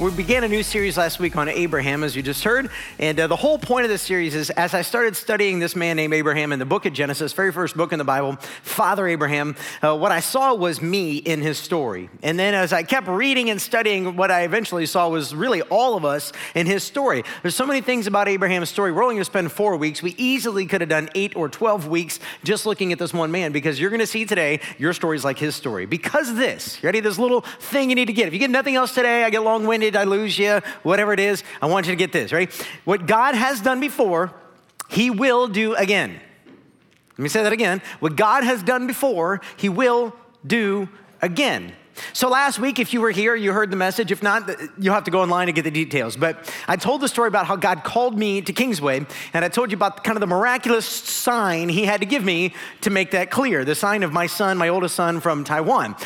We began a new series last week on Abraham, as you just heard. And uh, the whole point of this series is as I started studying this man named Abraham in the book of Genesis, very first book in the Bible, Father Abraham, uh, what I saw was me in his story. And then as I kept reading and studying, what I eventually saw was really all of us in his story. There's so many things about Abraham's story. We're only going to spend four weeks. We easily could have done eight or 12 weeks just looking at this one man because you're going to see today your story is like his story. Because this, ready? This little thing you need to get. If you get nothing else today, I get long winded I lose you, whatever it is, I want you to get this, right? What God has done before, He will do again. Let me say that again. What God has done before, He will do again. So last week, if you were here, you heard the message. If not, you'll have to go online to get the details. But I told the story about how God called me to Kingsway, and I told you about kind of the miraculous sign He had to give me to make that clear the sign of my son, my oldest son from Taiwan.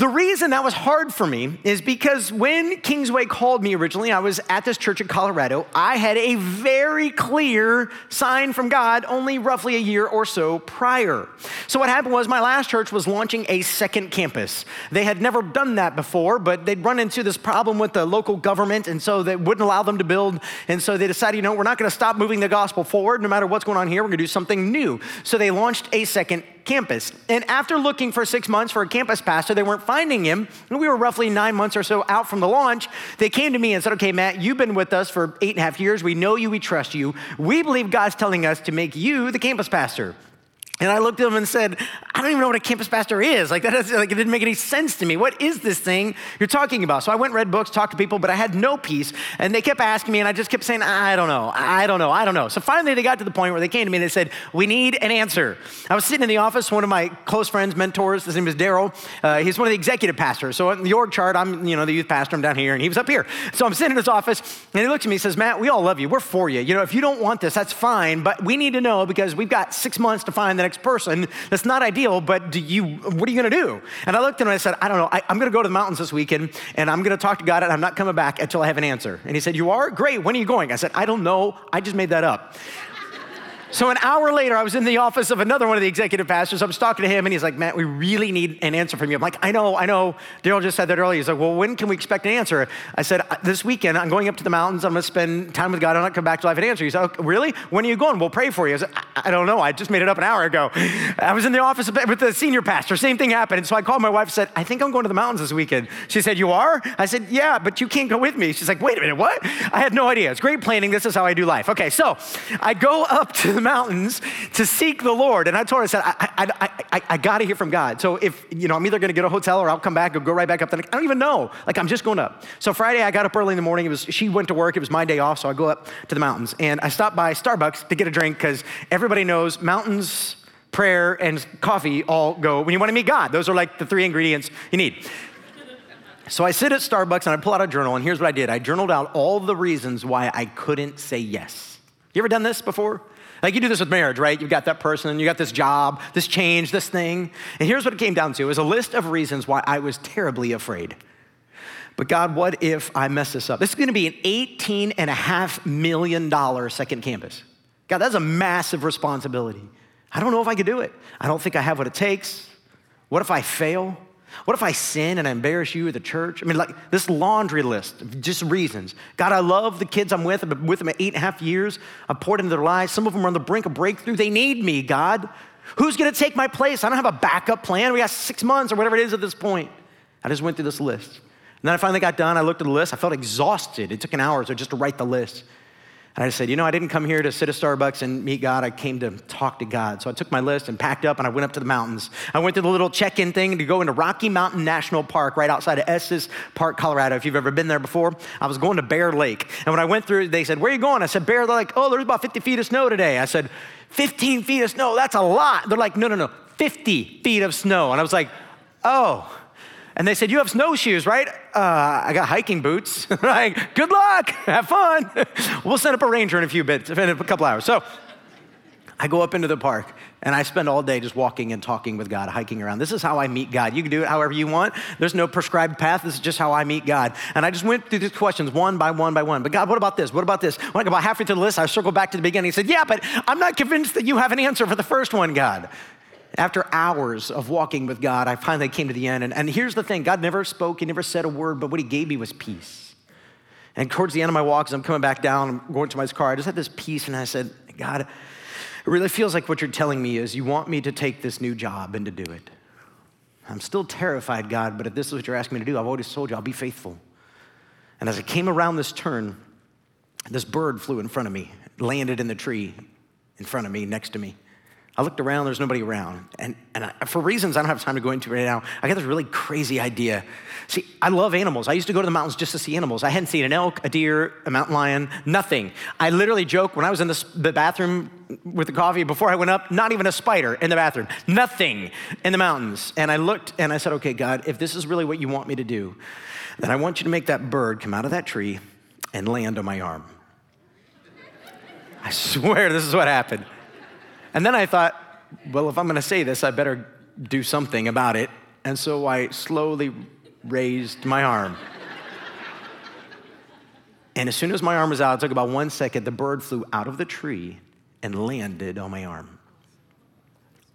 The reason that was hard for me is because when Kingsway called me originally, I was at this church in Colorado. I had a very clear sign from God only roughly a year or so prior. So, what happened was my last church was launching a second campus. They had never done that before, but they'd run into this problem with the local government, and so they wouldn't allow them to build. And so they decided, you know, we're not going to stop moving the gospel forward no matter what's going on here. We're going to do something new. So, they launched a second campus. And after looking for six months for a campus pastor, they weren't finding him. And we were roughly nine months or so out from the launch. They came to me and said, Okay, Matt, you've been with us for eight and a half years. We know you, we trust you. We believe God's telling us to make you the campus pastor. And I looked at him and said, I don't even know what a campus pastor is. Like, that is, like, it didn't make any sense to me. What is this thing you're talking about? So I went, read books, talked to people, but I had no peace. And they kept asking me, and I just kept saying, I don't know, I don't know, I don't know. So finally, they got to the point where they came to me and they said, We need an answer. I was sitting in the office, one of my close friends, mentors, his name is Daryl. Uh, he's one of the executive pastors. So in the org chart, I'm, you know, the youth pastor, I'm down here, and he was up here. So I'm sitting in his office, and he looks at me and says, Matt, we all love you. We're for you. You know, if you don't want this, that's fine, but we need to know because we've got six months to find the next person that's not ideal, but do you, what are you going to do? And I looked at him and I said, I don't know. I, am going to go to the mountains this weekend and I'm going to talk to God and I'm not coming back until I have an answer. And he said, You are? Great. When are you going? I said, I don't know. I just made that up. So an hour later, I was in the office of another one of the executive pastors. I was talking to him, and he's like, "Matt, we really need an answer from you." I'm like, "I know, I know." Daryl just said that earlier. He's like, "Well, when can we expect an answer?" I said, uh, "This weekend. I'm going up to the mountains. I'm going to spend time with God. I'm going to come back to life have an answer." He said, oh, "Really? When are you going? We'll pray for you." I said, I-, "I don't know. I just made it up an hour ago." I was in the office with the senior pastor. Same thing happened. And so I called my wife and said, "I think I'm going to the mountains this weekend." She said, "You are?" I said, "Yeah, but you can't go with me." She's like, "Wait a minute, what?" I had no idea. It's great planning. This is how I do life. Okay, so I go up to the mountains to seek the Lord. And I told her, I said, I, I, I, I got to hear from God. So if, you know, I'm either going to get a hotel or I'll come back or go right back up. The I don't even know. Like, I'm just going up. So Friday, I got up early in the morning. It was, she went to work. It was my day off. So I go up to the mountains. And I stopped by Starbucks to get a drink because everybody knows mountains, prayer, and coffee all go when you want to meet God. Those are like the three ingredients you need. So I sit at Starbucks and I pull out a journal, and here's what I did I journaled out all the reasons why I couldn't say yes. You ever done this before? Like you do this with marriage, right? You've got that person, you got this job, this change, this thing. And here's what it came down to. It was a list of reasons why I was terribly afraid. But God, what if I mess this up? This is gonna be an $18.5 million second campus. God, that's a massive responsibility. I don't know if I could do it. I don't think I have what it takes. What if I fail? What if I sin and I embarrass you or the church? I mean, like this laundry list of just reasons. God, I love the kids I'm with. I've been with them eight and a half years. I've poured into their lives. Some of them are on the brink of breakthrough. They need me, God. Who's going to take my place? I don't have a backup plan. We got six months or whatever it is at this point. I just went through this list. And then I finally got done. I looked at the list. I felt exhausted. It took an hour or so just to write the list. And I said, you know, I didn't come here to sit at Starbucks and meet God. I came to talk to God. So I took my list and packed up and I went up to the mountains. I went to the little check in thing to go into Rocky Mountain National Park right outside of Estes Park, Colorado. If you've ever been there before, I was going to Bear Lake. And when I went through, they said, Where are you going? I said, Bear. They're like, Oh, there's about 50 feet of snow today. I said, 15 feet of snow? That's a lot. They're like, No, no, no, 50 feet of snow. And I was like, Oh. And they said, You have snowshoes, right? Uh, I got hiking boots. like, good luck, have fun. we'll send up a ranger in a few bits, in a couple hours. So I go up into the park and I spend all day just walking and talking with God, hiking around. This is how I meet God. You can do it however you want. There's no prescribed path. This is just how I meet God. And I just went through these questions one by one by one. But God, what about this? What about this? When I got about halfway through the list, I circled back to the beginning. He said, Yeah, but I'm not convinced that you have an answer for the first one, God. After hours of walking with God, I finally came to the end. And, and here's the thing God never spoke, He never said a word, but what He gave me was peace. And towards the end of my walk, as I'm coming back down, I'm going to my car, I just had this peace, and I said, God, it really feels like what you're telling me is you want me to take this new job and to do it. I'm still terrified, God, but if this is what you're asking me to do, I've always told you I'll be faithful. And as I came around this turn, this bird flew in front of me, landed in the tree in front of me, next to me. I looked around, there's nobody around. And, and I, for reasons I don't have time to go into right now, I got this really crazy idea. See, I love animals. I used to go to the mountains just to see animals. I hadn't seen an elk, a deer, a mountain lion, nothing. I literally joke when I was in the, the bathroom with the coffee before I went up, not even a spider in the bathroom, nothing in the mountains. And I looked and I said, okay, God, if this is really what you want me to do, then I want you to make that bird come out of that tree and land on my arm. I swear this is what happened. And then I thought, well, if I'm going to say this, I better do something about it. And so I slowly raised my arm. and as soon as my arm was out, it took about one second, the bird flew out of the tree and landed on my arm.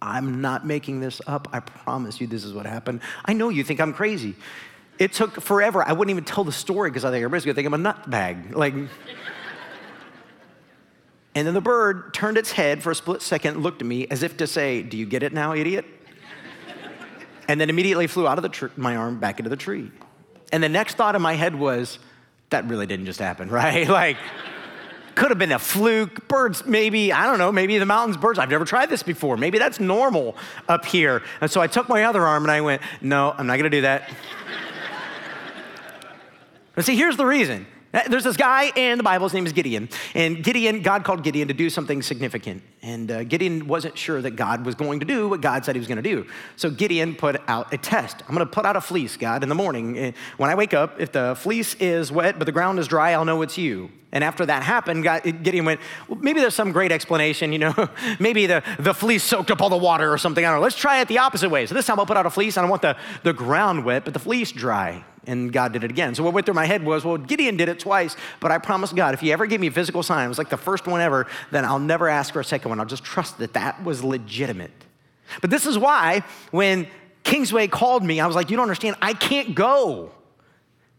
I'm not making this up. I promise you, this is what happened. I know you think I'm crazy. It took forever. I wouldn't even tell the story because I think everybody's gonna think I'm a nutbag. Like, and then the bird turned its head for a split second, looked at me as if to say, Do you get it now, idiot? and then immediately flew out of tr- my arm back into the tree. And the next thought in my head was, That really didn't just happen, right? like, could have been a fluke. Birds, maybe, I don't know, maybe the mountains, birds. I've never tried this before. Maybe that's normal up here. And so I took my other arm and I went, No, I'm not gonna do that. but see, here's the reason Uh, there's this guy in the Bible, his name is Gideon. And Gideon, God called Gideon to do something significant. And uh, Gideon wasn't sure that God was going to do what God said he was going to do. So Gideon put out a test. I'm going to put out a fleece, God, in the morning. Uh, when I wake up, if the fleece is wet but the ground is dry, I'll know it's you. And after that happened, God, Gideon went, well, maybe there's some great explanation, you know, maybe the, the fleece soaked up all the water or something. I don't know. Let's try it the opposite way. So this time I'll put out a fleece I want the, the ground wet, but the fleece dry and God did it again. So what went through my head was, well, Gideon did it twice, but I promised God, if he ever gave me a physical sign, it was like the first one ever, then I'll never ask for a second one. I'll just trust that that was legitimate. But this is why when Kingsway called me, I was like, you don't understand, I can't go.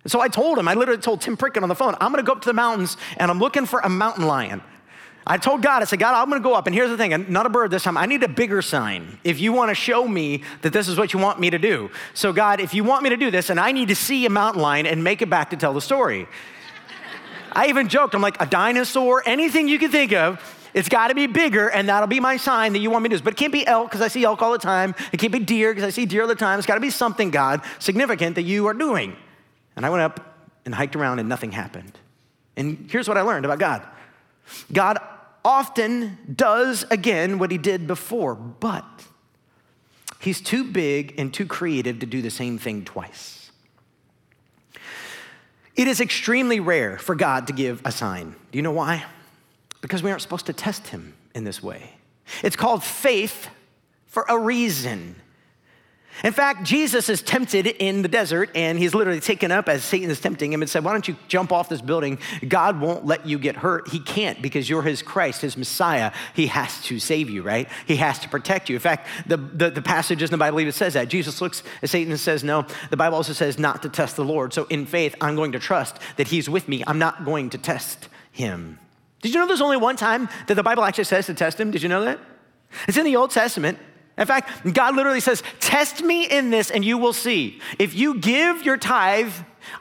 So I told him, I literally told Tim Prickett on the phone, I'm gonna go up to the mountains and I'm looking for a mountain lion. I told God, I said, God, I'm gonna go up, and here's the thing, not a bird this time. I need a bigger sign if you wanna show me that this is what you want me to do. So, God, if you want me to do this, and I need to see a mountain lion and make it back to tell the story. I even joked, I'm like, a dinosaur, anything you can think of, it's got to be bigger, and that'll be my sign that you want me to do. But it can't be elk because I see elk all the time. It can't be deer because I see deer all the time. It's got to be something, God, significant that you are doing. And I went up and hiked around, and nothing happened. And here's what I learned about God God often does again what he did before, but he's too big and too creative to do the same thing twice. It is extremely rare for God to give a sign. Do you know why? Because we aren't supposed to test him in this way. It's called faith for a reason. In fact, Jesus is tempted in the desert, and he's literally taken up as Satan is tempting him and said, Why don't you jump off this building? God won't let you get hurt. He can't because you're his Christ, his Messiah. He has to save you, right? He has to protect you. In fact, the, the, the passages in the Bible even says that. Jesus looks at Satan and says, No, the Bible also says not to test the Lord. So in faith, I'm going to trust that he's with me. I'm not going to test him. Did you know there's only one time that the Bible actually says to test him? Did you know that? It's in the Old Testament. In fact, God literally says, Test me in this and you will see. If you give your tithe,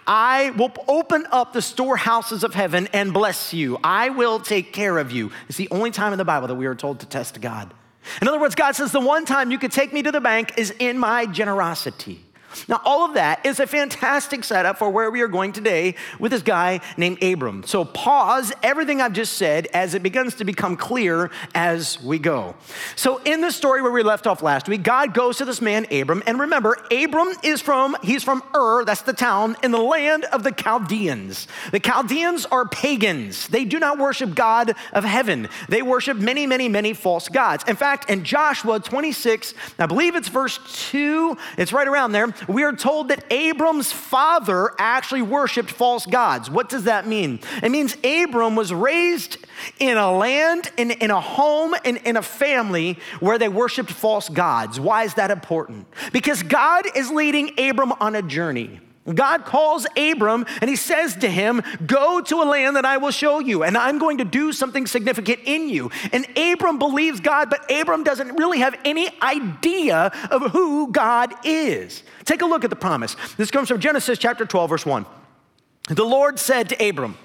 I will open up the storehouses of heaven and bless you. I will take care of you. It's the only time in the Bible that we are told to test God. In other words, God says, The one time you could take me to the bank is in my generosity. Now, all of that is a fantastic setup for where we are going today with this guy named Abram. So, pause everything I've just said as it begins to become clear as we go. So, in the story where we left off last week, God goes to this man, Abram. And remember, Abram is from, he's from Ur, that's the town, in the land of the Chaldeans. The Chaldeans are pagans. They do not worship God of heaven, they worship many, many, many false gods. In fact, in Joshua 26, I believe it's verse 2, it's right around there we are told that Abram's father actually worshiped false gods. What does that mean? It means Abram was raised in a land, in, in a home, in, in a family where they worshiped false gods. Why is that important? Because God is leading Abram on a journey. God calls Abram and he says to him, Go to a land that I will show you, and I'm going to do something significant in you. And Abram believes God, but Abram doesn't really have any idea of who God is. Take a look at the promise. This comes from Genesis chapter 12, verse 1. The Lord said to Abram,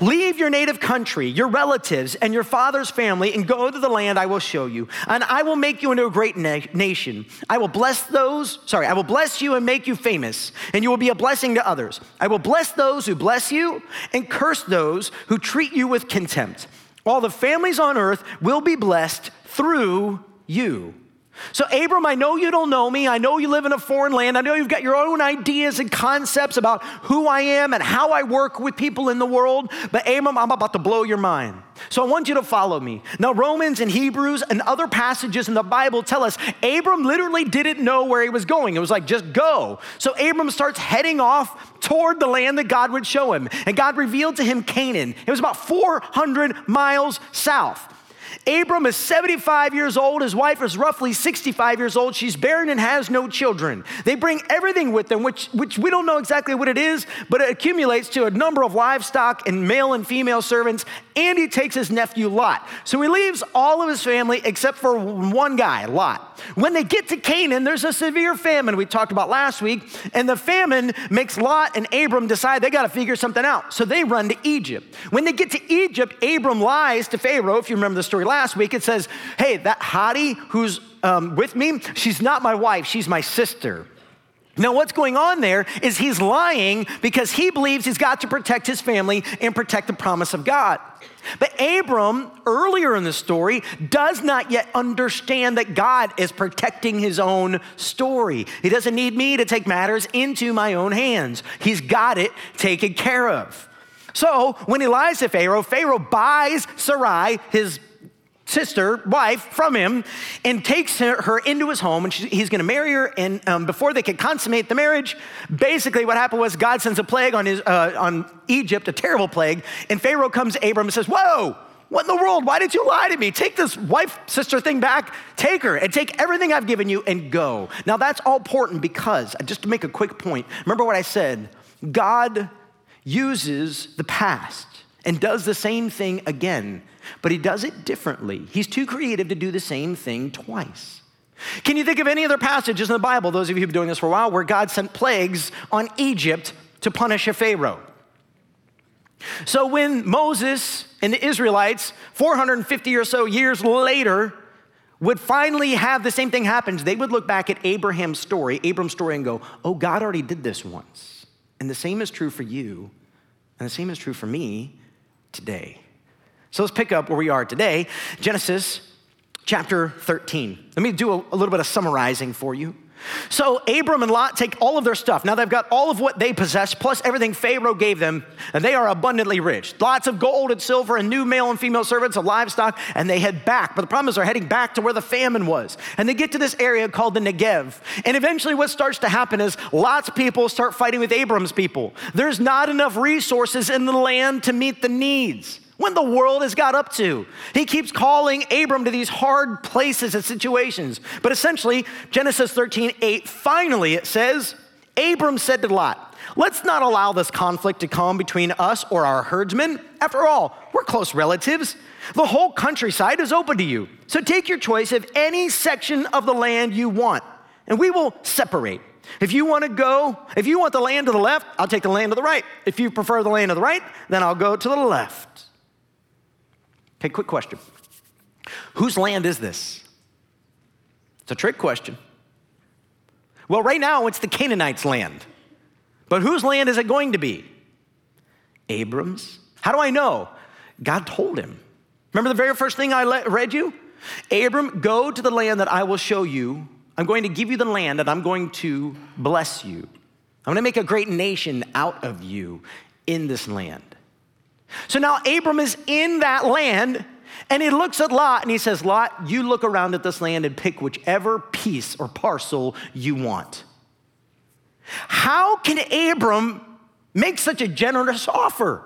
Leave your native country, your relatives, and your father's family, and go to the land I will show you. And I will make you into a great na- nation. I will bless those, sorry, I will bless you and make you famous, and you will be a blessing to others. I will bless those who bless you, and curse those who treat you with contempt. All the families on earth will be blessed through you. So, Abram, I know you don't know me. I know you live in a foreign land. I know you've got your own ideas and concepts about who I am and how I work with people in the world. But, Abram, I'm about to blow your mind. So, I want you to follow me. Now, Romans and Hebrews and other passages in the Bible tell us Abram literally didn't know where he was going. It was like, just go. So, Abram starts heading off toward the land that God would show him. And God revealed to him Canaan. It was about 400 miles south. Abram is 75 years old. His wife is roughly 65 years old. She's barren and has no children. They bring everything with them, which, which we don't know exactly what it is, but it accumulates to a number of livestock and male and female servants. And he takes his nephew Lot. So he leaves all of his family except for one guy, Lot. When they get to Canaan, there's a severe famine we talked about last week, and the famine makes Lot and Abram decide they got to figure something out. So they run to Egypt. When they get to Egypt, Abram lies to Pharaoh. If you remember the story last week, it says, Hey, that hottie who's um, with me, she's not my wife, she's my sister. Now, what's going on there is he's lying because he believes he's got to protect his family and protect the promise of God. But Abram, earlier in the story, does not yet understand that God is protecting his own story. He doesn't need me to take matters into my own hands, he's got it taken care of. So when he lies to Pharaoh, Pharaoh buys Sarai, his sister, wife, from him and takes her, into his home and he's going to marry her. And um, before they could consummate the marriage, basically what happened was God sends a plague on, his, uh, on Egypt, a terrible plague. And Pharaoh comes to Abram and says, Whoa, what in the world? Why did you lie to me? Take this wife sister thing back, take her, and take everything I've given you and go. Now that's all important because, just to make a quick point, remember what I said God uses the past and does the same thing again, but he does it differently. He's too creative to do the same thing twice. Can you think of any other passages in the Bible, those of you who've been doing this for a while, where God sent plagues on Egypt to punish a Pharaoh? So when Moses and the Israelites, 450 or so years later, would finally have the same thing happen, they would look back at Abraham's story, Abram's story, and go, Oh, God already did this once. And the same is true for you, and the same is true for me today. So let's pick up where we are today Genesis chapter 13. Let me do a, a little bit of summarizing for you. So Abram and Lot take all of their stuff. Now they've got all of what they possess, plus everything Pharaoh gave them, and they are abundantly rich. Lots of gold and silver and new male and female servants of livestock, and they head back. But the problem is they're heading back to where the famine was. And they get to this area called the Negev. And eventually what starts to happen is lots of people start fighting with Abram's people. There's not enough resources in the land to meet the needs. What the world has got up to? He keeps calling Abram to these hard places and situations. But essentially, Genesis 13, 8, finally it says, Abram said to Lot, Let's not allow this conflict to come between us or our herdsmen. After all, we're close relatives. The whole countryside is open to you. So take your choice of any section of the land you want, and we will separate. If you want to go, if you want the land to the left, I'll take the land to the right. If you prefer the land to the right, then I'll go to the left. Okay, quick question. Whose land is this? It's a trick question. Well, right now it's the Canaanites' land. But whose land is it going to be? Abram's. How do I know? God told him. Remember the very first thing I read you? Abram, go to the land that I will show you. I'm going to give you the land and I'm going to bless you. I'm going to make a great nation out of you in this land. So now Abram is in that land and he looks at Lot and he says, Lot, you look around at this land and pick whichever piece or parcel you want. How can Abram make such a generous offer?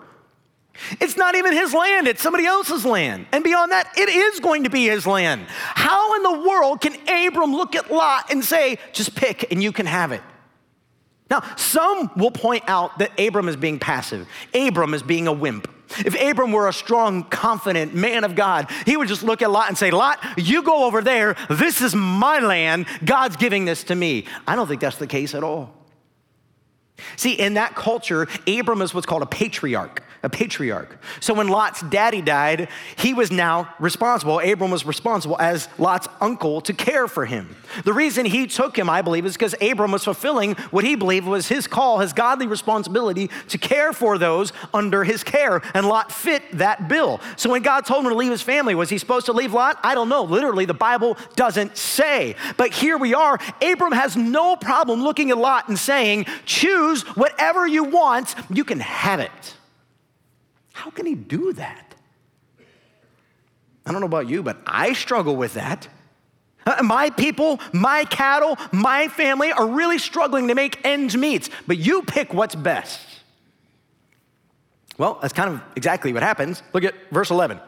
It's not even his land, it's somebody else's land. And beyond that, it is going to be his land. How in the world can Abram look at Lot and say, just pick and you can have it? Now, some will point out that Abram is being passive, Abram is being a wimp. If Abram were a strong, confident man of God, he would just look at Lot and say, Lot, you go over there. This is my land. God's giving this to me. I don't think that's the case at all. See, in that culture, Abram is what's called a patriarch a patriarch. So when Lot's daddy died, he was now responsible. Abram was responsible as Lot's uncle to care for him. The reason he took him, I believe, is because Abram was fulfilling what he believed was his call, his godly responsibility to care for those under his care. And Lot fit that bill. So when God told him to leave his family, was he supposed to leave Lot? I don't know. Literally, the Bible doesn't say. But here we are. Abram has no problem looking at Lot and saying, choose whatever you want, you can have it. How can he do that? I don't know about you, but I struggle with that. Uh, my people, my cattle, my family are really struggling to make ends meet, but you pick what's best. Well, that's kind of exactly what happens. Look at verse 11.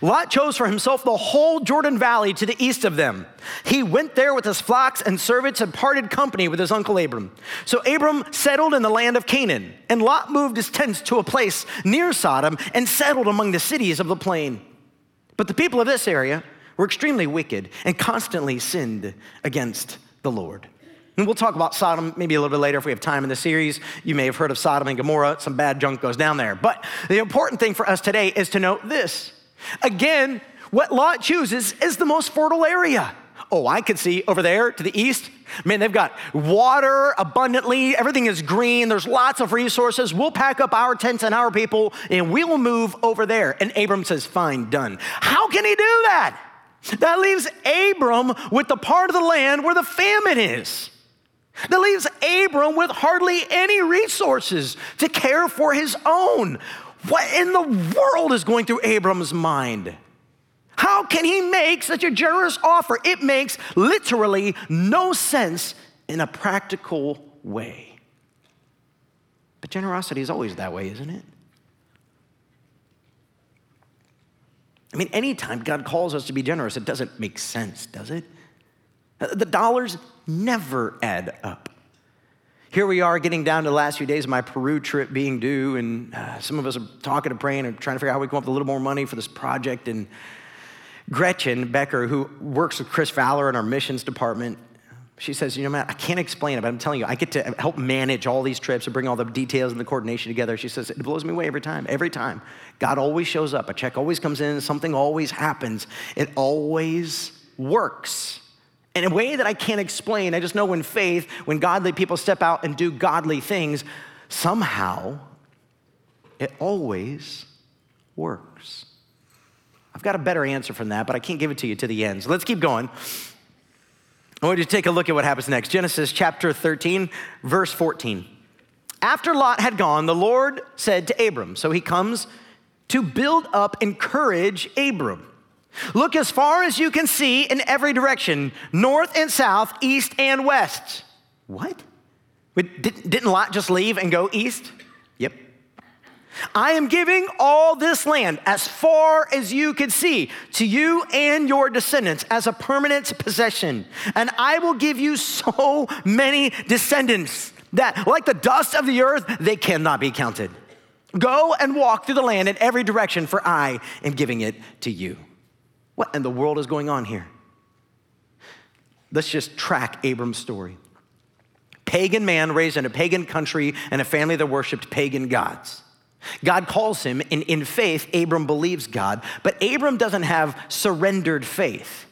Lot chose for himself the whole Jordan Valley to the east of them. He went there with his flocks and servants and parted company with his uncle Abram. So Abram settled in the land of Canaan, and Lot moved his tents to a place near Sodom and settled among the cities of the plain. But the people of this area were extremely wicked and constantly sinned against the Lord. And we'll talk about Sodom maybe a little bit later if we have time in the series. You may have heard of Sodom and Gomorrah. Some bad junk goes down there. But the important thing for us today is to note this Again, what Lot chooses is the most fertile area. Oh, I could see over there to the east. Man, they've got water abundantly. Everything is green. There's lots of resources. We'll pack up our tents and our people and we'll move over there. And Abram says, Fine, done. How can he do that? That leaves Abram with the part of the land where the famine is. That leaves Abram with hardly any resources to care for his own. What in the world is going through Abram's mind? How can he make such a generous offer? It makes literally no sense in a practical way. But generosity is always that way, isn't it? I mean, anytime God calls us to be generous, it doesn't make sense, does it? The dollars never add up. Here we are getting down to the last few days of my Peru trip being due, and uh, some of us are talking and praying and trying to figure out how we come up with a little more money for this project. And Gretchen Becker, who works with Chris Fowler in our missions department, she says, You know, Matt, I can't explain it, but I'm telling you, I get to help manage all these trips and bring all the details and the coordination together. She says, It blows me away every time. Every time. God always shows up. A check always comes in, something always happens. It always works in a way that I can't explain. I just know when faith, when godly people step out and do godly things, somehow it always works. I've got a better answer from that, but I can't give it to you to the end. So let's keep going. I want you to take a look at what happens next. Genesis chapter 13, verse 14. After Lot had gone, the Lord said to Abram, so he comes to build up, encourage Abram. Look as far as you can see in every direction north and south, east and west. What? Didn't Lot just leave and go east? Yep. I am giving all this land as far as you can see to you and your descendants as a permanent possession. And I will give you so many descendants that, like the dust of the earth, they cannot be counted. Go and walk through the land in every direction, for I am giving it to you. What in the world is going on here? Let's just track Abram's story. Pagan man raised in a pagan country and a family that worshiped pagan gods. God calls him, and in faith, Abram believes God, but Abram doesn't have surrendered faith.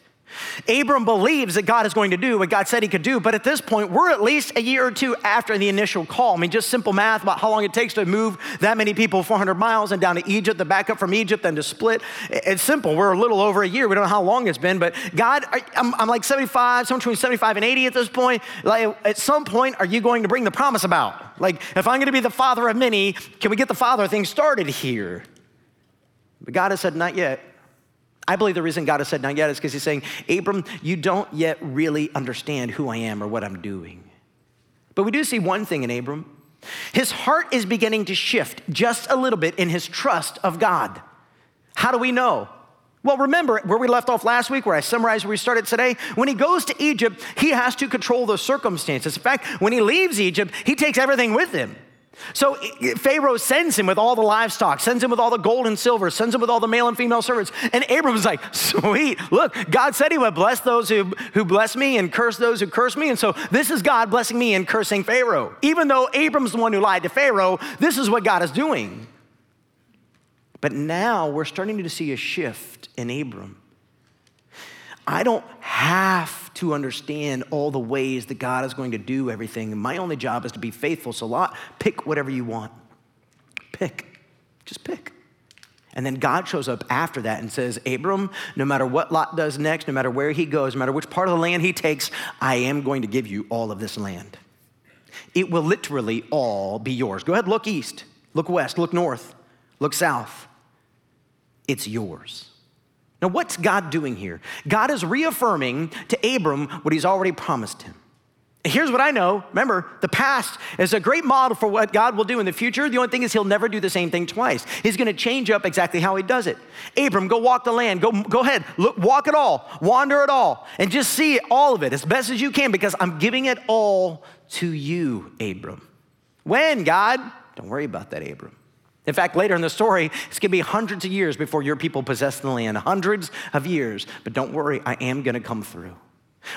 Abram believes that God is going to do what God said he could do, but at this point, we're at least a year or two after the initial call. I mean, just simple math about how long it takes to move that many people 400 miles and down to Egypt, the back up from Egypt, then to split. It's simple. We're a little over a year. We don't know how long it's been, but God, I'm, I'm like 75, somewhere between 75 and 80 at this point. Like, at some point, are you going to bring the promise about? Like, if I'm going to be the father of many, can we get the father thing started here? But God has said, not yet. I believe the reason God has said not yet is because he's saying, Abram, you don't yet really understand who I am or what I'm doing. But we do see one thing in Abram. His heart is beginning to shift just a little bit in his trust of God. How do we know? Well, remember where we left off last week, where I summarized where we started today? When he goes to Egypt, he has to control the circumstances. In fact, when he leaves Egypt, he takes everything with him. So Pharaoh sends him with all the livestock, sends him with all the gold and silver, sends him with all the male and female servants. And Abram's like, sweet, look, God said he would bless those who, who bless me and curse those who curse me. And so this is God blessing me and cursing Pharaoh. Even though Abram's the one who lied to Pharaoh, this is what God is doing. But now we're starting to see a shift in Abram. I don't have to understand all the ways that God is going to do everything. My only job is to be faithful. So, Lot, pick whatever you want. Pick. Just pick. And then God shows up after that and says, Abram, no matter what Lot does next, no matter where he goes, no matter which part of the land he takes, I am going to give you all of this land. It will literally all be yours. Go ahead, look east, look west, look north, look south. It's yours. Now, what's God doing here? God is reaffirming to Abram what he's already promised him. Here's what I know. Remember, the past is a great model for what God will do in the future. The only thing is, He'll never do the same thing twice. He's going to change up exactly how He does it. Abram, go walk the land. Go, go ahead. Look, walk it all. Wander it all. And just see all of it as best as you can because I'm giving it all to you, Abram. When, God? Don't worry about that, Abram. In fact, later in the story, it's going to be hundreds of years before your people possess the land, hundreds of years. But don't worry, I am going to come through.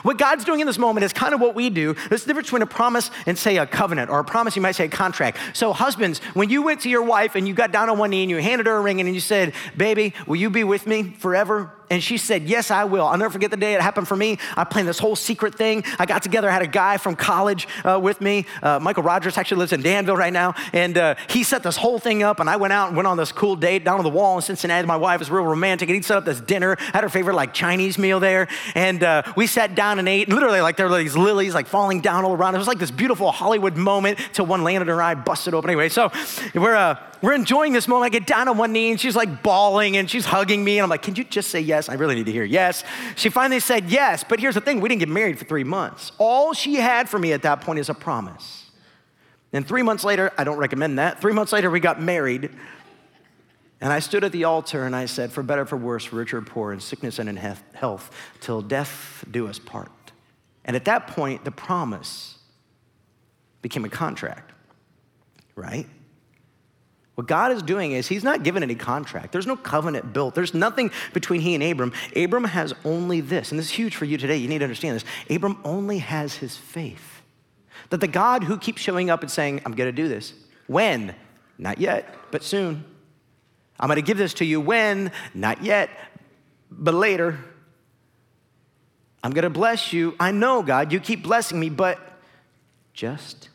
What God's doing in this moment is kind of what we do. There's the difference between a promise and, say, a covenant, or a promise, you might say, a contract. So, husbands, when you went to your wife and you got down on one knee and you handed her a ring and you said, Baby, will you be with me forever? And she said, Yes, I will. I'll never forget the day it happened for me. I planned this whole secret thing. I got together, I had a guy from college uh, with me. Uh, Michael Rogers actually lives in Danville right now. And uh, he set this whole thing up. And I went out and went on this cool date down on the wall in Cincinnati. My wife was real romantic. And he set up this dinner, had her favorite like Chinese meal there. And uh, we sat down and ate. Literally, like there were these lilies like falling down all around. It was like this beautiful Hollywood moment till one landed her eye, busted open. Anyway, so we're, uh, we're enjoying this moment. I get down on one knee and she's like bawling and she's hugging me. And I'm like, can you just say yes? I really need to hear yes. She finally said yes. But here's the thing we didn't get married for three months. All she had for me at that point is a promise. And three months later, I don't recommend that. Three months later, we got married. And I stood at the altar and I said, For better, for worse, richer, or poor, in sickness and in health, till death do us part. And at that point, the promise became a contract, right? What God is doing is He's not given any contract. There's no covenant built. There's nothing between He and Abram. Abram has only this, and this is huge for you today. You need to understand this. Abram only has his faith. That the God who keeps showing up and saying, I'm going to do this. When? Not yet, but soon. I'm going to give this to you when? Not yet, but later. I'm going to bless you. I know, God, you keep blessing me, but just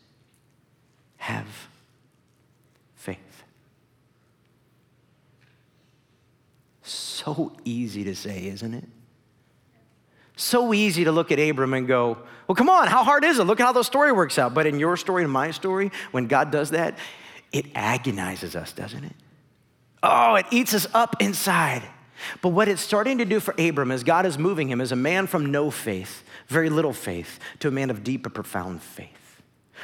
have so easy to say, isn't it? So easy to look at Abram and go, well, come on, how hard is it? Look at how the story works out. But in your story and my story, when God does that, it agonizes us, doesn't it? Oh, it eats us up inside. But what it's starting to do for Abram is God is moving him as a man from no faith, very little faith, to a man of deep and profound faith.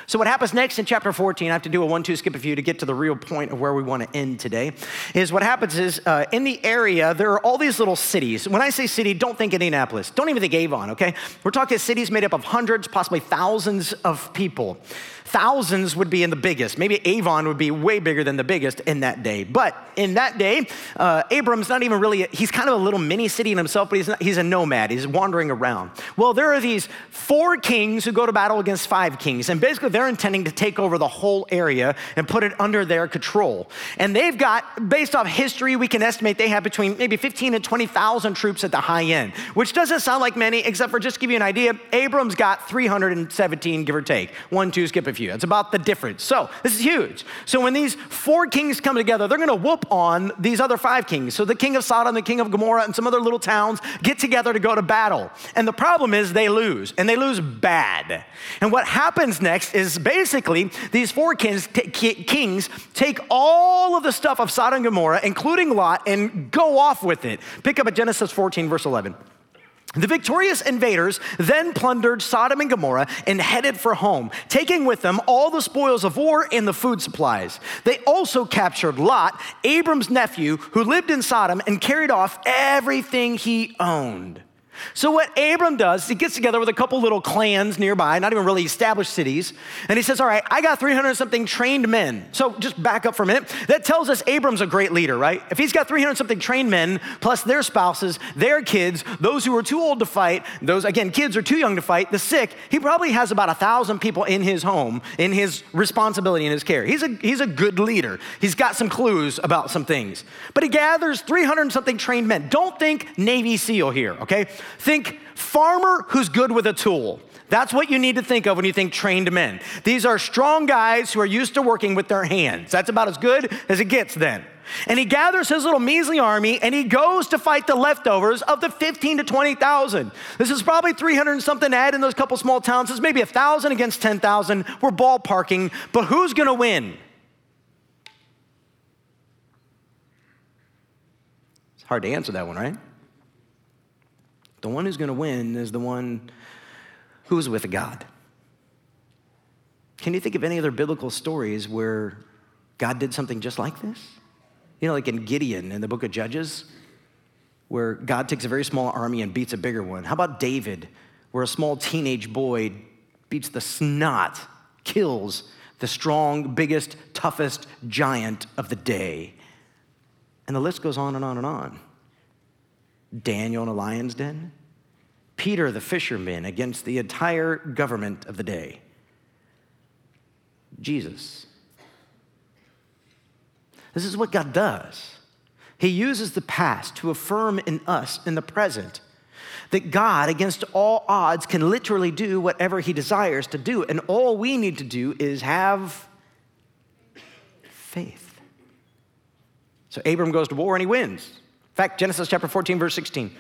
So, what happens next in chapter 14, I have to do a one two skip a few to get to the real point of where we want to end today, is what happens is uh, in the area, there are all these little cities. When I say city, don't think Indianapolis. Don't even think Avon, okay? We're talking cities made up of hundreds, possibly thousands of people. Thousands would be in the biggest. Maybe Avon would be way bigger than the biggest in that day. But in that day, uh, Abram's not even really, he's kind of a little mini city in himself, but he's, not, he's a nomad. He's wandering around. Well, there are these four kings who go to battle against five kings. And basically, basically, they're intending to take over the whole area and put it under their control. And they've got, based off history, we can estimate they have between maybe 15 and 20,000 troops at the high end, which doesn't sound like many, except for just to give you an idea, Abram's got 317, give or take. One, two, skip a few. That's about the difference. So this is huge. So when these four kings come together, they're going to whoop on these other five kings. So the king of Sodom, the king of Gomorrah, and some other little towns get together to go to battle. And the problem is they lose, and they lose bad. And what happens next is basically these four kings, t- kings take all of the stuff of Sodom and Gomorrah, including Lot, and go off with it. Pick up at Genesis 14, verse 11. The victorious invaders then plundered Sodom and Gomorrah and headed for home, taking with them all the spoils of war and the food supplies. They also captured Lot, Abram's nephew, who lived in Sodom, and carried off everything he owned. So, what Abram does, he gets together with a couple little clans nearby, not even really established cities, and he says, All right, I got 300 something trained men. So, just back up for a minute. That tells us Abram's a great leader, right? If he's got 300 something trained men, plus their spouses, their kids, those who are too old to fight, those, again, kids are too young to fight, the sick, he probably has about a thousand people in his home, in his responsibility, in his care. He's a, he's a good leader. He's got some clues about some things. But he gathers 300 something trained men. Don't think Navy SEAL here, okay? Think farmer who's good with a tool. That's what you need to think of when you think trained men. These are strong guys who are used to working with their hands. That's about as good as it gets then. And he gathers his little measly army and he goes to fight the leftovers of the 15 to 20,000. This is probably 300 and something add in those couple small towns. It's maybe 1,000 against 10,000. We're ballparking, but who's going to win? It's hard to answer that one, right? The one who's going to win is the one who is with God. Can you think of any other biblical stories where God did something just like this? You know, like in Gideon in the book of Judges, where God takes a very small army and beats a bigger one. How about David, where a small teenage boy beats the snot, kills the strong, biggest, toughest giant of the day? And the list goes on and on and on. Daniel in a lion's den, Peter the fisherman against the entire government of the day, Jesus. This is what God does. He uses the past to affirm in us, in the present, that God, against all odds, can literally do whatever He desires to do. And all we need to do is have faith. So Abram goes to war and he wins fact, Genesis chapter 14, verse 16.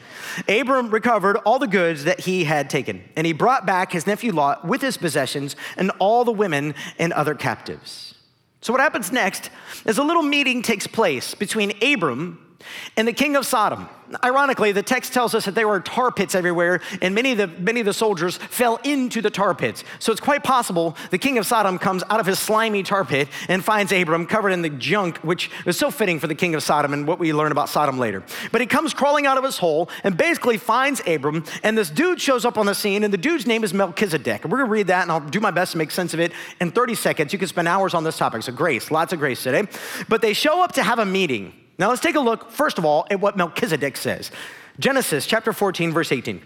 Abram recovered all the goods that he had taken, and he brought back his nephew Lot with his possessions and all the women and other captives. So, what happens next is a little meeting takes place between Abram and the king of Sodom. Ironically, the text tells us that there were tar pits everywhere, and many of, the, many of the soldiers fell into the tar pits. So it's quite possible the king of Sodom comes out of his slimy tar pit and finds Abram covered in the junk, which is so fitting for the king of Sodom and what we learn about Sodom later. But he comes crawling out of his hole and basically finds Abram, and this dude shows up on the scene, and the dude's name is Melchizedek. And we're gonna read that, and I'll do my best to make sense of it in 30 seconds. You can spend hours on this topic, so grace, lots of grace today. But they show up to have a meeting. Now let's take a look, first of all, at what Melchizedek says. Genesis chapter 14, verse 18.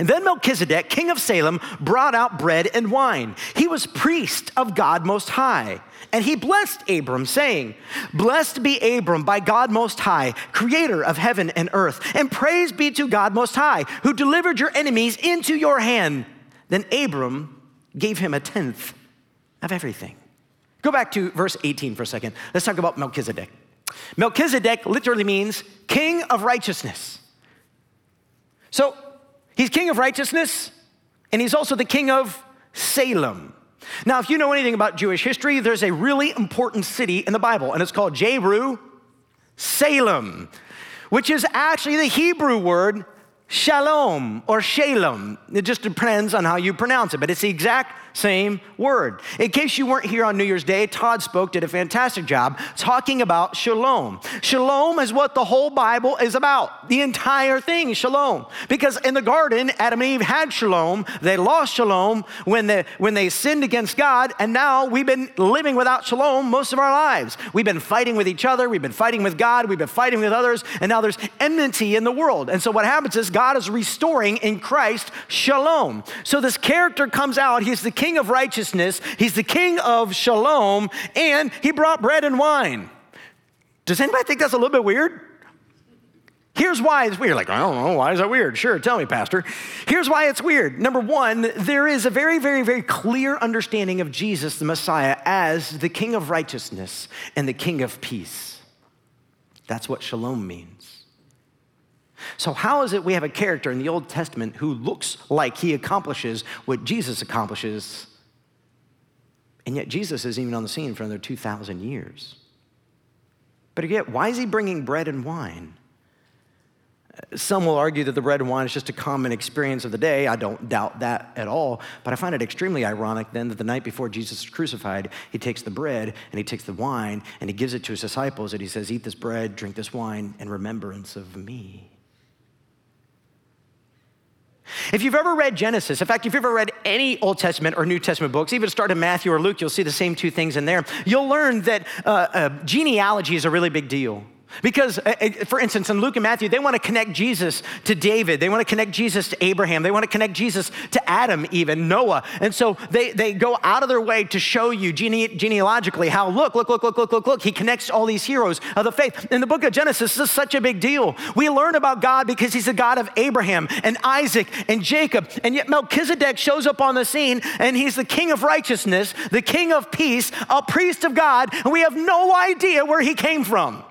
And then Melchizedek, king of Salem, brought out bread and wine. He was priest of God Most High. And he blessed Abram, saying, Blessed be Abram by God Most High, creator of heaven and earth. And praise be to God Most High, who delivered your enemies into your hand. Then Abram gave him a tenth of everything. Go back to verse 18 for a second. Let's talk about Melchizedek. Melchizedek literally means king of righteousness. So he's king of righteousness, and he's also the king of Salem. Now, if you know anything about Jewish history, there's a really important city in the Bible, and it's called Jeru Salem, which is actually the Hebrew word shalom or shalom. It just depends on how you pronounce it, but it's the exact same word. In case you weren't here on New Year's Day, Todd spoke, did a fantastic job talking about shalom. Shalom is what the whole Bible is about, the entire thing, shalom. Because in the garden, Adam and Eve had shalom. They lost shalom when they, when they sinned against God, and now we've been living without shalom most of our lives. We've been fighting with each other, we've been fighting with God, we've been fighting with others, and now there's enmity in the world. And so what happens is God is restoring in Christ shalom. So this character comes out. He's the king of righteousness, he's the king of shalom, and he brought bread and wine. Does anybody think that's a little bit weird? Here's why it's weird. Like, I don't know, why is that weird? Sure, tell me, Pastor. Here's why it's weird. Number one, there is a very, very, very clear understanding of Jesus, the Messiah, as the King of righteousness and the King of peace. That's what shalom means. So, how is it we have a character in the Old Testament who looks like he accomplishes what Jesus accomplishes, and yet Jesus isn't even on the scene for another 2,000 years? But again, why is he bringing bread and wine? Some will argue that the bread and wine is just a common experience of the day. I don't doubt that at all. But I find it extremely ironic then that the night before Jesus is crucified, he takes the bread and he takes the wine and he gives it to his disciples and he says, Eat this bread, drink this wine in remembrance of me. If you've ever read Genesis, in fact, if you've ever read any Old Testament or New Testament books, even start in Matthew or Luke, you'll see the same two things in there. You'll learn that uh, uh, genealogy is a really big deal. Because, uh, uh, for instance, in Luke and Matthew, they want to connect Jesus to David. They want to connect Jesus to Abraham. They want to connect Jesus to Adam, even Noah. And so they, they go out of their way to show you gene- genealogically how, look, look, look, look, look, look, look. He connects all these heroes of the faith. In the book of Genesis, this is such a big deal. We learn about God because he's the God of Abraham and Isaac and Jacob. And yet Melchizedek shows up on the scene and he's the king of righteousness, the king of peace, a priest of God. And we have no idea where he came from.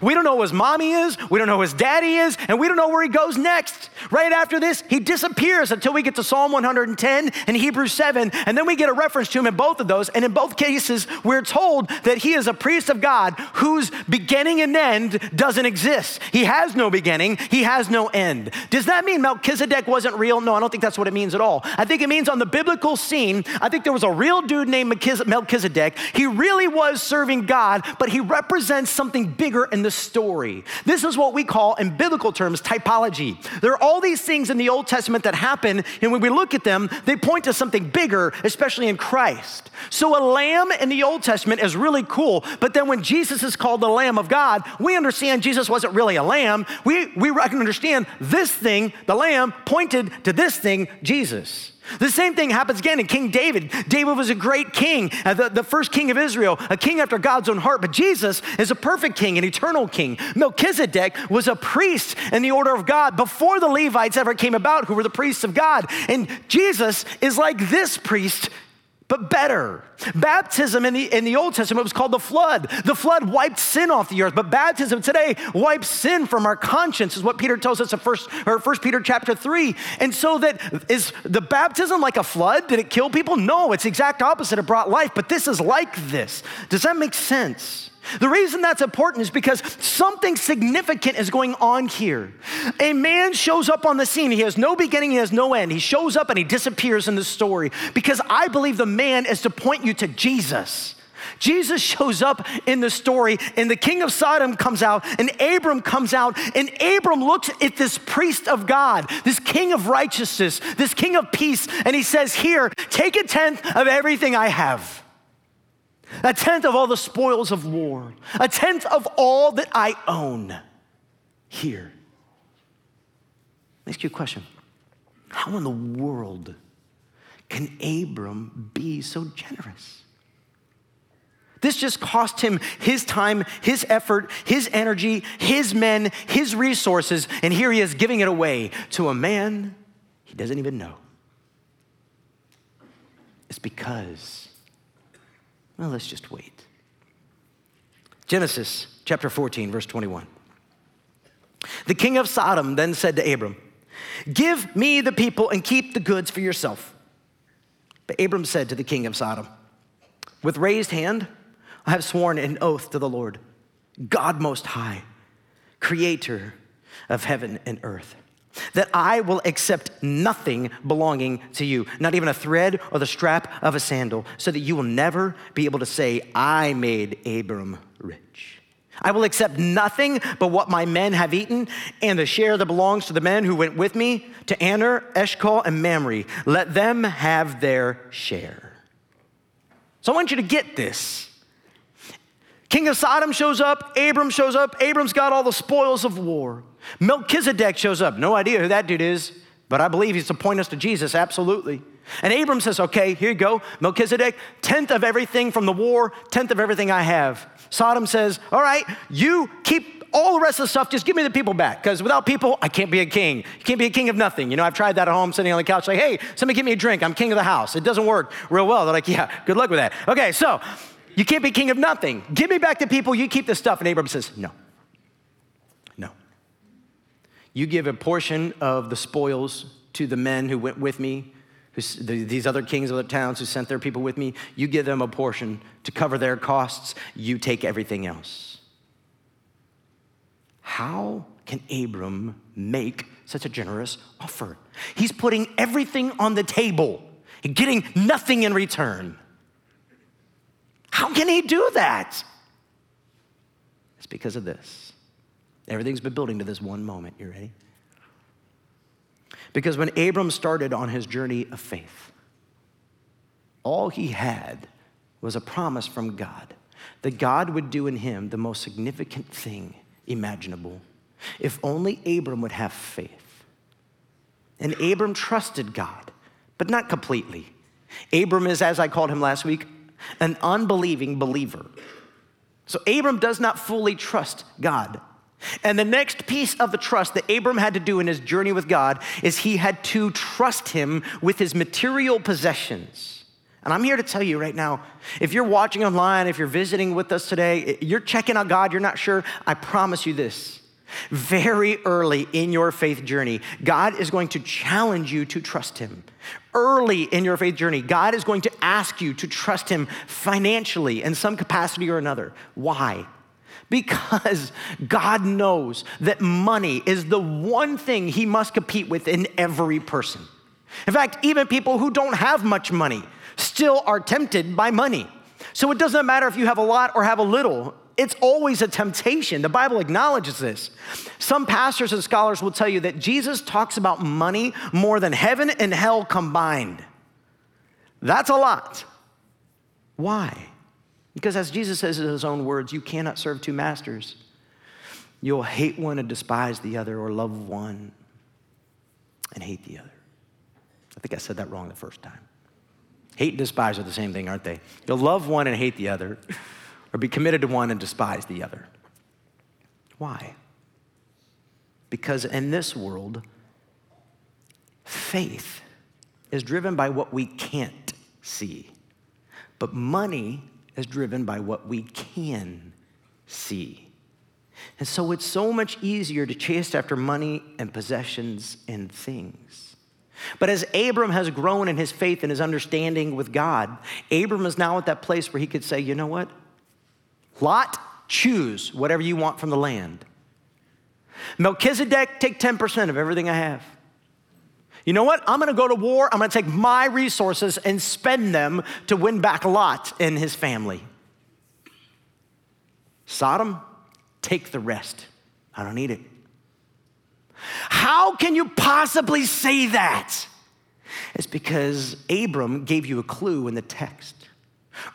We don't know who his mommy is, we don't know who his daddy is, and we don't know where he goes next. Right after this, he disappears until we get to Psalm 110 and Hebrews 7, and then we get a reference to him in both of those. And in both cases, we're told that he is a priest of God whose beginning and end doesn't exist. He has no beginning, he has no end. Does that mean Melchizedek wasn't real? No, I don't think that's what it means at all. I think it means on the biblical scene, I think there was a real dude named Melchizedek. He really was serving God, but he represents something bigger in the story. This is what we call, in biblical terms, typology. There are all these things in the Old Testament that happen, and when we look at them, they point to something bigger, especially in Christ. So a lamb in the Old Testament is really cool, but then when Jesus is called the Lamb of God, we understand Jesus wasn't really a lamb. We, we understand this thing, the lamb, pointed to this thing, Jesus. The same thing happens again in King David. David was a great king, uh, the, the first king of Israel, a king after God's own heart. But Jesus is a perfect king, an eternal king. Melchizedek was a priest in the order of God before the Levites ever came about, who were the priests of God. And Jesus is like this priest but better. Baptism in the, in the Old Testament was called the flood. The flood wiped sin off the earth, but baptism today wipes sin from our conscience, is what Peter tells us in first, or first Peter chapter 3. And so that is the baptism like a flood? Did it kill people? No, it's the exact opposite. It brought life, but this is like this. Does that make sense? The reason that's important is because something significant is going on here. A man shows up on the scene. He has no beginning, he has no end. He shows up and he disappears in the story because I believe the man is to point you to Jesus. Jesus shows up in the story, and the king of Sodom comes out, and Abram comes out, and Abram looks at this priest of God, this king of righteousness, this king of peace, and he says, Here, take a tenth of everything I have a tenth of all the spoils of war, a tenth of all that I own here. Let me Ask you a question How in the world can Abram be so generous? This just cost him his time, his effort, his energy, his men, his resources, and here he is giving it away to a man he doesn't even know. It's because well, let's just wait. Genesis chapter 14, verse 21. The king of Sodom then said to Abram, Give me the people and keep the goods for yourself. But Abram said to the king of Sodom, With raised hand, I have sworn an oath to the Lord, God Most High, creator of heaven and earth that I will accept nothing belonging to you, not even a thread or the strap of a sandal, so that you will never be able to say, I made Abram rich. I will accept nothing but what my men have eaten and the share that belongs to the men who went with me to Aner, Eshcol, and Mamre. Let them have their share. So I want you to get this. King of Sodom shows up, Abram shows up, Abram's got all the spoils of war. Melchizedek shows up. No idea who that dude is, but I believe he's to point us to Jesus, absolutely. And Abram says, Okay, here you go. Melchizedek, tenth of everything from the war, tenth of everything I have. Sodom says, All right, you keep all the rest of the stuff, just give me the people back. Because without people, I can't be a king. You can't be a king of nothing. You know, I've tried that at home, sitting on the couch, like, hey, somebody give me a drink. I'm king of the house. It doesn't work real well. They're like, yeah, good luck with that. Okay, so you can't be king of nothing. Give me back the people, you keep the stuff. And Abram says, no. No. You give a portion of the spoils to the men who went with me these other kings of the towns who sent their people with me, you give them a portion to cover their costs, you take everything else. How can Abram make such a generous offer? He's putting everything on the table and getting nothing in return. How can he do that? It's because of this. Everything's been building to this one moment. You ready? Because when Abram started on his journey of faith, all he had was a promise from God that God would do in him the most significant thing imaginable. If only Abram would have faith. And Abram trusted God, but not completely. Abram is, as I called him last week, an unbelieving believer. So Abram does not fully trust God. And the next piece of the trust that Abram had to do in his journey with God is he had to trust him with his material possessions. And I'm here to tell you right now if you're watching online, if you're visiting with us today, you're checking out God, you're not sure, I promise you this. Very early in your faith journey, God is going to challenge you to trust Him. Early in your faith journey, God is going to ask you to trust Him financially in some capacity or another. Why? Because God knows that money is the one thing He must compete with in every person. In fact, even people who don't have much money still are tempted by money. So it doesn't matter if you have a lot or have a little, it's always a temptation. The Bible acknowledges this. Some pastors and scholars will tell you that Jesus talks about money more than heaven and hell combined. That's a lot. Why? Because as Jesus says in his own words, you cannot serve two masters. You'll hate one and despise the other, or love one and hate the other. I think I said that wrong the first time. Hate and despise are the same thing, aren't they? You'll love one and hate the other, or be committed to one and despise the other. Why? Because in this world, faith is driven by what we can't see, but money is driven by what we can see. And so it's so much easier to chase after money and possessions and things. But as Abram has grown in his faith and his understanding with God, Abram is now at that place where he could say, you know what? Lot, choose whatever you want from the land. Melchizedek, take 10% of everything I have. You know what? I'm gonna go to war. I'm gonna take my resources and spend them to win back Lot and his family. Sodom, take the rest. I don't need it. How can you possibly say that? It's because Abram gave you a clue in the text.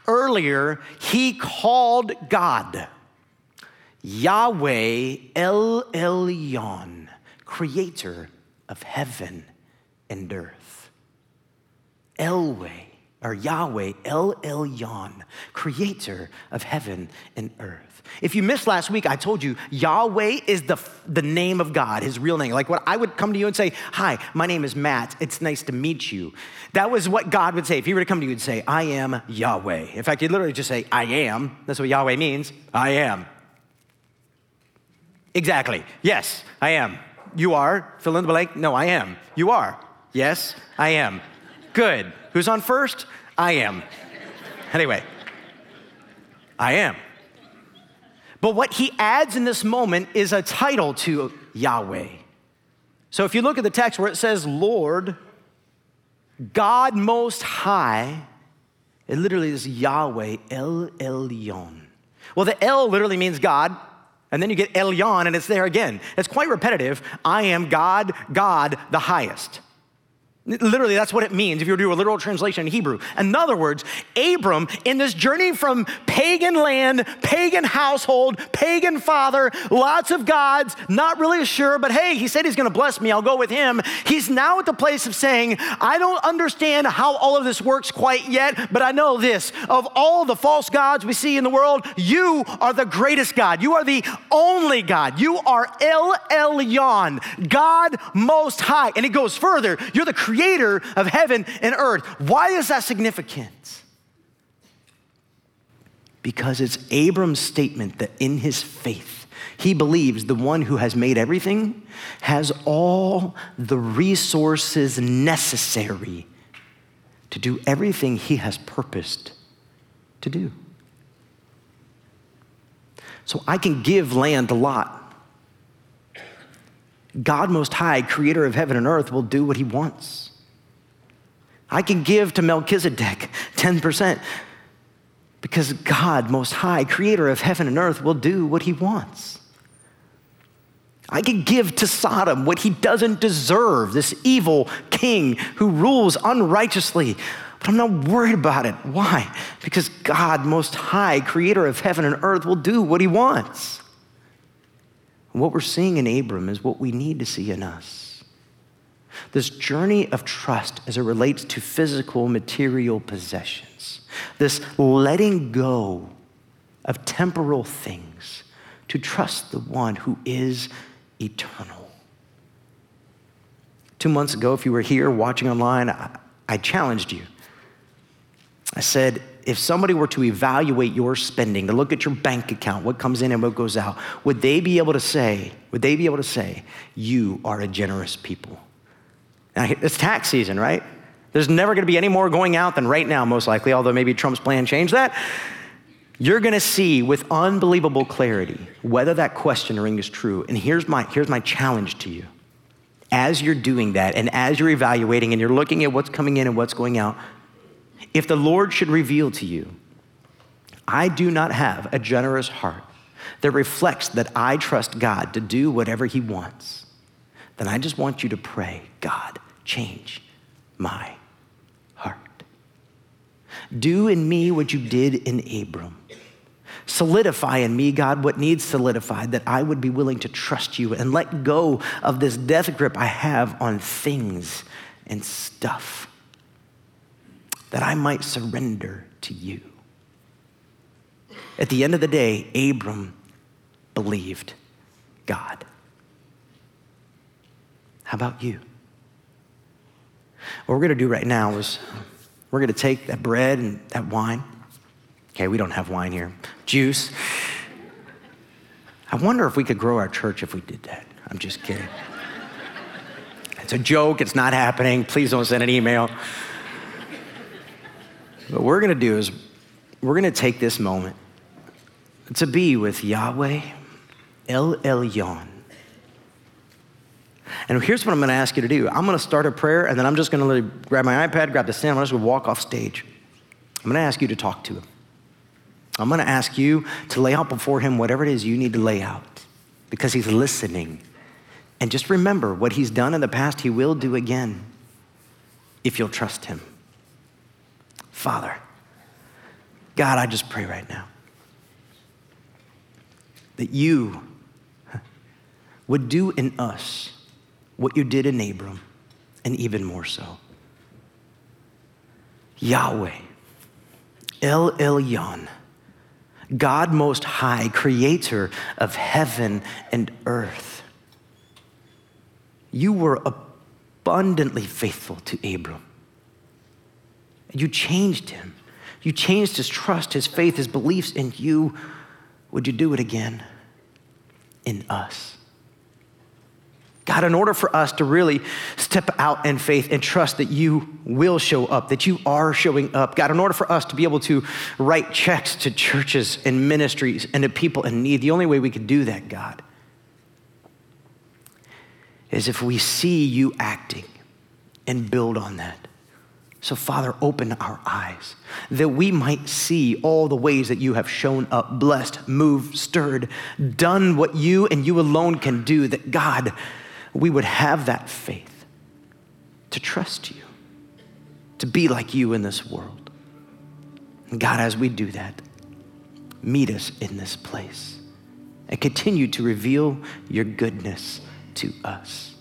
Earlier, he called God Yahweh El Elyon, creator of heaven and earth. Elway, or Yahweh, El Elyon, creator of heaven and earth. If you missed last week, I told you Yahweh is the, the name of God, his real name. Like what I would come to you and say, Hi, my name is Matt. It's nice to meet you. That was what God would say. If he were to come to you and say, I am Yahweh. In fact, he'd literally just say, I am. That's what Yahweh means. I am. Exactly. Yes, I am. You are. Fill in the blank. No, I am. You are. Yes, I am. Good. Who's on first? I am. Anyway, I am. But what he adds in this moment is a title to Yahweh. So if you look at the text where it says Lord, God Most High, it literally is Yahweh, El Elyon. Well, the El literally means God, and then you get Elyon, and it's there again. It's quite repetitive. I am God, God the highest. Literally, that's what it means if you were to do a literal translation in Hebrew. In other words, Abram, in this journey from pagan land, pagan household, pagan father, lots of gods, not really sure, but hey, he said he's gonna bless me, I'll go with him. He's now at the place of saying, I don't understand how all of this works quite yet, but I know this of all the false gods we see in the world, you are the greatest God. You are the only God. You are El Elyon, God Most High. And it goes further, you're the creator of heaven and earth. Why is that significant? Because it's Abram's statement that in his faith, he believes the one who has made everything has all the resources necessary to do everything he has purposed to do. So I can give land a lot. God Most High, creator of heaven and earth, will do what he wants. I can give to Melchizedek 10% because God, Most High, creator of heaven and earth, will do what he wants. I can give to Sodom what he doesn't deserve, this evil king who rules unrighteously. But I'm not worried about it. Why? Because God, Most High, creator of heaven and earth, will do what he wants. And what we're seeing in Abram is what we need to see in us. This journey of trust as it relates to physical, material possessions, this letting go of temporal things to trust the one who is eternal. Two months ago, if you were here watching online, I, I challenged you. I said, if somebody were to evaluate your spending, to look at your bank account, what comes in and what goes out, would they be able to say, would they be able to say, you are a generous people? Now, it's tax season, right? There's never going to be any more going out than right now, most likely, although maybe Trump's plan changed that. You're going to see with unbelievable clarity whether that question is true. And here's my, here's my challenge to you. As you're doing that and as you're evaluating and you're looking at what's coming in and what's going out, if the Lord should reveal to you, I do not have a generous heart that reflects that I trust God to do whatever He wants, then I just want you to pray, God, change my heart. Do in me what you did in Abram. Solidify in me, God, what needs solidified, that I would be willing to trust you and let go of this death grip I have on things and stuff that I might surrender to you. At the end of the day, Abram believed God. How about you? What we're going to do right now is we're going to take that bread and that wine. Okay, we don't have wine here. Juice. I wonder if we could grow our church if we did that. I'm just kidding. It's a joke. It's not happening. Please don't send an email. What we're going to do is we're going to take this moment to be with Yahweh El Elyon. And here's what I'm going to ask you to do. I'm going to start a prayer, and then I'm just going to grab my iPad, grab the stand, I'm just going to walk off stage. I'm going to ask you to talk to him. I'm going to ask you to lay out before him whatever it is you need to lay out because he's listening. And just remember what he's done in the past, he will do again if you'll trust him. Father, God, I just pray right now that you would do in us what you did in Abram, and even more so. Yahweh, El Elyon, God Most High, creator of heaven and earth. You were abundantly faithful to Abram. You changed him. You changed his trust, his faith, his beliefs in you. Would you do it again in us? God, in order for us to really step out in faith and trust that you will show up, that you are showing up, God, in order for us to be able to write checks to churches and ministries and to people in need, the only way we could do that, God, is if we see you acting and build on that. So, Father, open our eyes that we might see all the ways that you have shown up, blessed, moved, stirred, done what you and you alone can do, that God, we would have that faith to trust you, to be like you in this world. And God, as we do that, meet us in this place and continue to reveal your goodness to us.